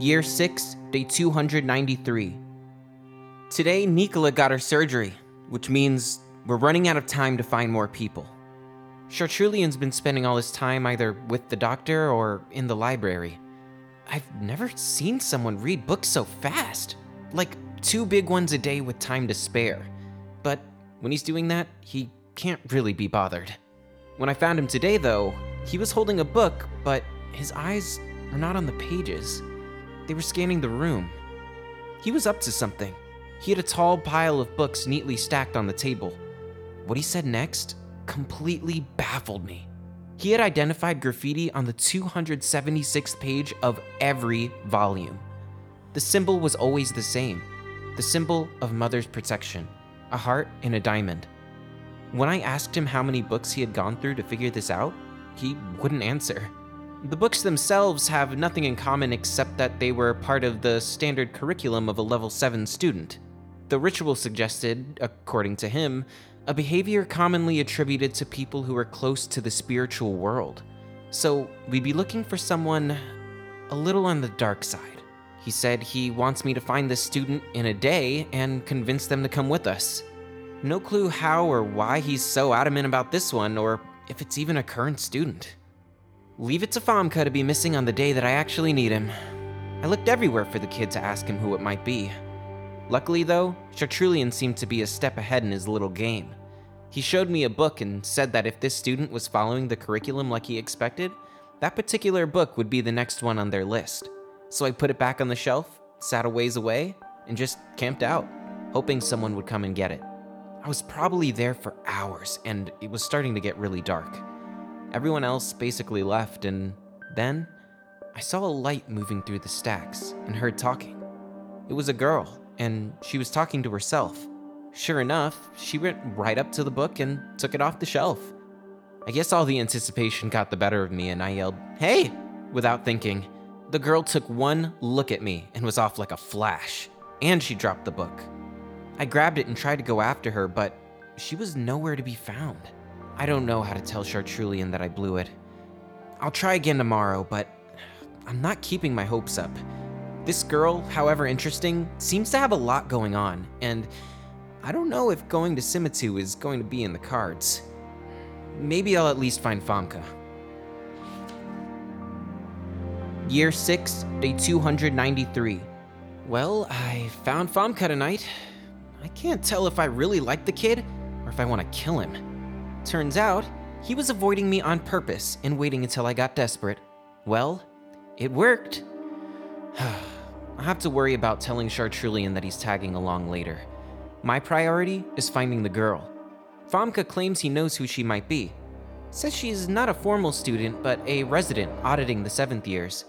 Year 6, day 293. Today, Nicola got her surgery, which means we're running out of time to find more people. Chartrulean's been spending all his time either with the doctor or in the library. I've never seen someone read books so fast. Like two big ones a day with time to spare. But when he's doing that, he can't really be bothered. When I found him today, though, he was holding a book, but his eyes were not on the pages. They were scanning the room. He was up to something. He had a tall pile of books neatly stacked on the table. What he said next completely baffled me. He had identified graffiti on the 276th page of every volume. The symbol was always the same the symbol of Mother's protection a heart and a diamond. When I asked him how many books he had gone through to figure this out, he wouldn't answer. The books themselves have nothing in common except that they were part of the standard curriculum of a level 7 student. The ritual suggested, according to him, a behavior commonly attributed to people who are close to the spiritual world. So we'd be looking for someone a little on the dark side. He said he wants me to find this student in a day and convince them to come with us. No clue how or why he's so adamant about this one, or if it's even a current student. Leave it to Famke to be missing on the day that I actually need him. I looked everywhere for the kid to ask him who it might be. Luckily, though, Chartrulean seemed to be a step ahead in his little game. He showed me a book and said that if this student was following the curriculum like he expected, that particular book would be the next one on their list. So I put it back on the shelf, sat a ways away, and just camped out, hoping someone would come and get it. I was probably there for hours, and it was starting to get really dark. Everyone else basically left, and then I saw a light moving through the stacks and heard talking. It was a girl, and she was talking to herself. Sure enough, she went right up to the book and took it off the shelf. I guess all the anticipation got the better of me, and I yelled, Hey! without thinking. The girl took one look at me and was off like a flash, and she dropped the book. I grabbed it and tried to go after her, but she was nowhere to be found. I don't know how to tell Chartrulean that I blew it. I'll try again tomorrow, but I'm not keeping my hopes up. This girl, however interesting, seems to have a lot going on, and I don't know if going to Simatu is going to be in the cards. Maybe I'll at least find Famke. Year 6, day 293. Well, I found Famke tonight. I can't tell if I really like the kid or if I want to kill him. Turns out, he was avoiding me on purpose and waiting until I got desperate. Well, it worked. I'll have to worry about telling Chartrulean that he's tagging along later. My priority is finding the girl. Famke claims he knows who she might be. Says she's not a formal student, but a resident auditing the seventh years.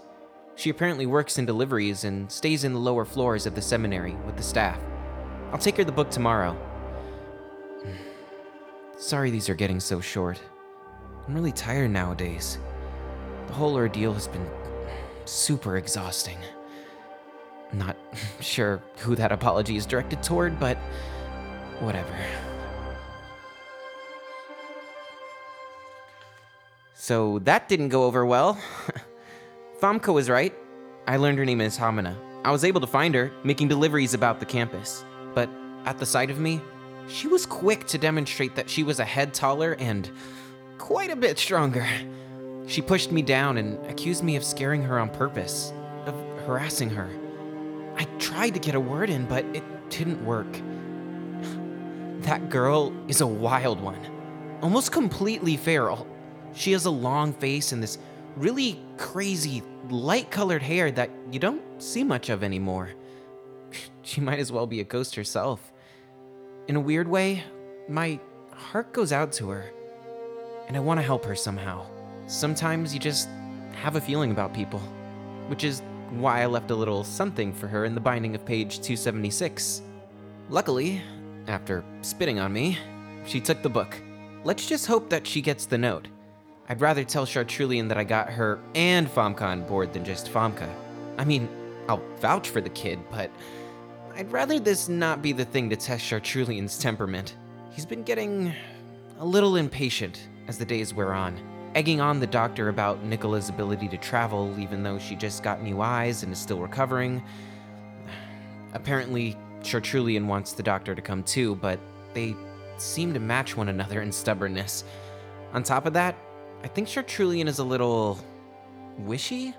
She apparently works in deliveries and stays in the lower floors of the seminary with the staff. I'll take her the book tomorrow. Sorry these are getting so short. I'm really tired nowadays. The whole ordeal has been super exhausting. Not sure who that apology is directed toward, but whatever. So that didn't go over well. Famke was right. I learned her name is Hamina. I was able to find her, making deliveries about the campus. But at the sight of me, she was quick to demonstrate that she was a head taller and quite a bit stronger. She pushed me down and accused me of scaring her on purpose, of harassing her. I tried to get a word in, but it didn't work. That girl is a wild one, almost completely feral. She has a long face and this really crazy, light colored hair that you don't see much of anymore. She might as well be a ghost herself. In a weird way, my heart goes out to her, and I want to help her somehow. Sometimes you just have a feeling about people, which is why I left a little something for her in the binding of page 276. Luckily, after spitting on me, she took the book. Let's just hope that she gets the note. I'd rather tell Chartrulean that I got her and Famke on board than just Famke. I mean, I'll vouch for the kid, but I'd rather this not be the thing to test Chartrulean's temperament. He's been getting a little impatient as the days wear on. egging on the doctor about Nicola's ability to travel, even though she just got new eyes and is still recovering. Apparently, Chartrulean wants the doctor to come too, but they seem to match one another in stubbornness. On top of that, I think Chartrulean is a little. wishy?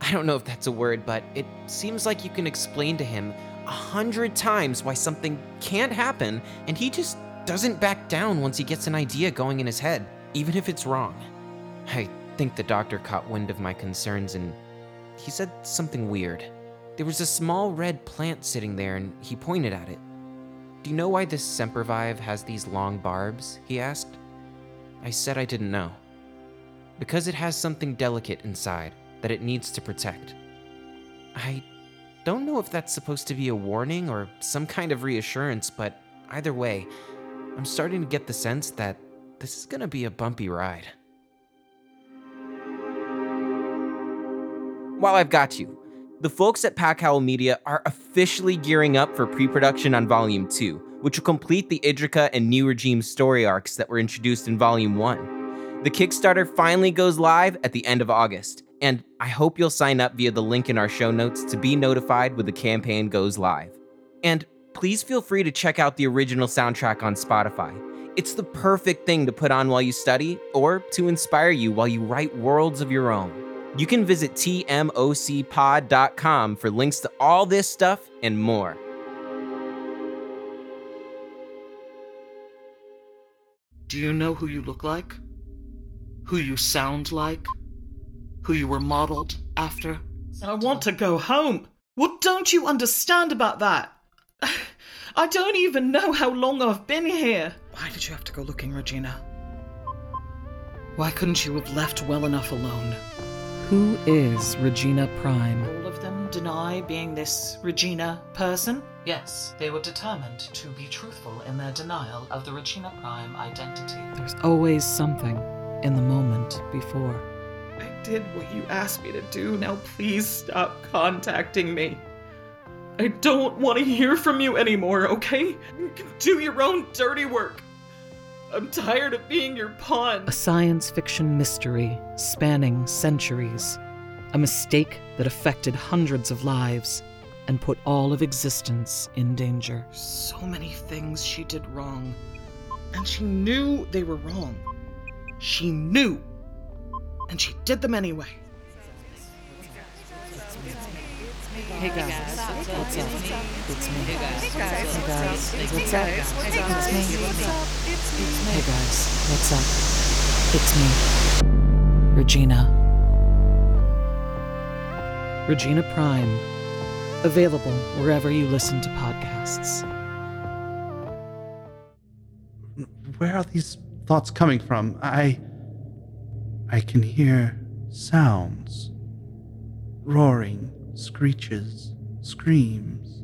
I don't know if that's a word, but it seems like you can explain to him a hundred times why something can't happen, and he just doesn't back down once he gets an idea going in his head, even if it's wrong. I think the doctor caught wind of my concerns and he said something weird. There was a small red plant sitting there and he pointed at it. Do you know why this Sempervive has these long barbs? He asked. I said I didn't know. Because it has something delicate inside that it needs to protect. I don't know if that's supposed to be a warning or some kind of reassurance, but either way, I'm starting to get the sense that this is gonna be a bumpy ride. While I've got you, the folks at Packhowl Media are officially gearing up for pre production on Volume 2, which will complete the Idrika and New Regime story arcs that were introduced in Volume 1. The Kickstarter finally goes live at the end of August, and I hope you'll sign up via the link in our show notes to be notified when the campaign goes live. And please feel free to check out the original soundtrack on Spotify. It's the perfect thing to put on while you study or to inspire you while you write worlds of your own. You can visit tmocpod.com for links to all this stuff and more. Do you know who you look like? Who you sound like? Who you were modeled after? I want to go home. What don't you understand about that? I don't even know how long I've been here. Why did you have to go looking, Regina? Why couldn't you have left well enough alone? Who is Regina Prime? All of them deny being this Regina person. Yes, they were determined to be truthful in their denial of the Regina Prime identity. There's always something in the moment before. I did what you asked me to do. Now please stop contacting me. I don't want to hear from you anymore, okay? You can do your own dirty work. I'm tired of being your pawn. A science fiction mystery spanning centuries. A mistake that affected hundreds of lives and put all of existence in danger. So many things she did wrong. And she knew they were wrong. She knew. And she did them anyway. Hey guys, what's up? It's me. Hey guys, Hey guys, Hey guys, Hey what's guys, up? Hey guys, It's me. what's up? It's me. Hey guys, what's up? It's me, Regina. Regina Prime. Available wherever you listen to podcasts. Where are these thoughts coming from? I. I can hear sounds roaring, screeches, screams.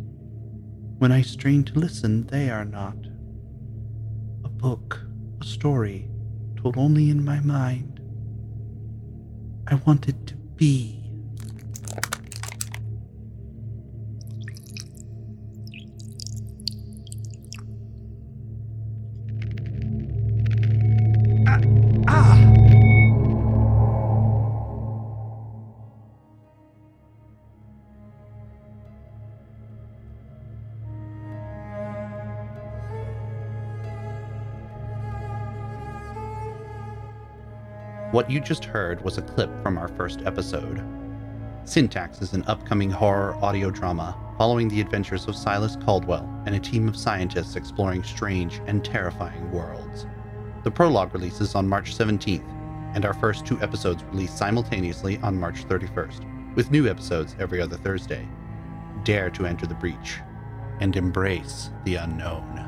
When I strain to listen, they are not. A book, a story, told only in my mind. I want it to be. What you just heard was a clip from our first episode. Syntax is an upcoming horror audio drama following the adventures of Silas Caldwell and a team of scientists exploring strange and terrifying worlds. The prologue releases on March 17th, and our first two episodes release simultaneously on March 31st, with new episodes every other Thursday. Dare to enter the breach and embrace the unknown.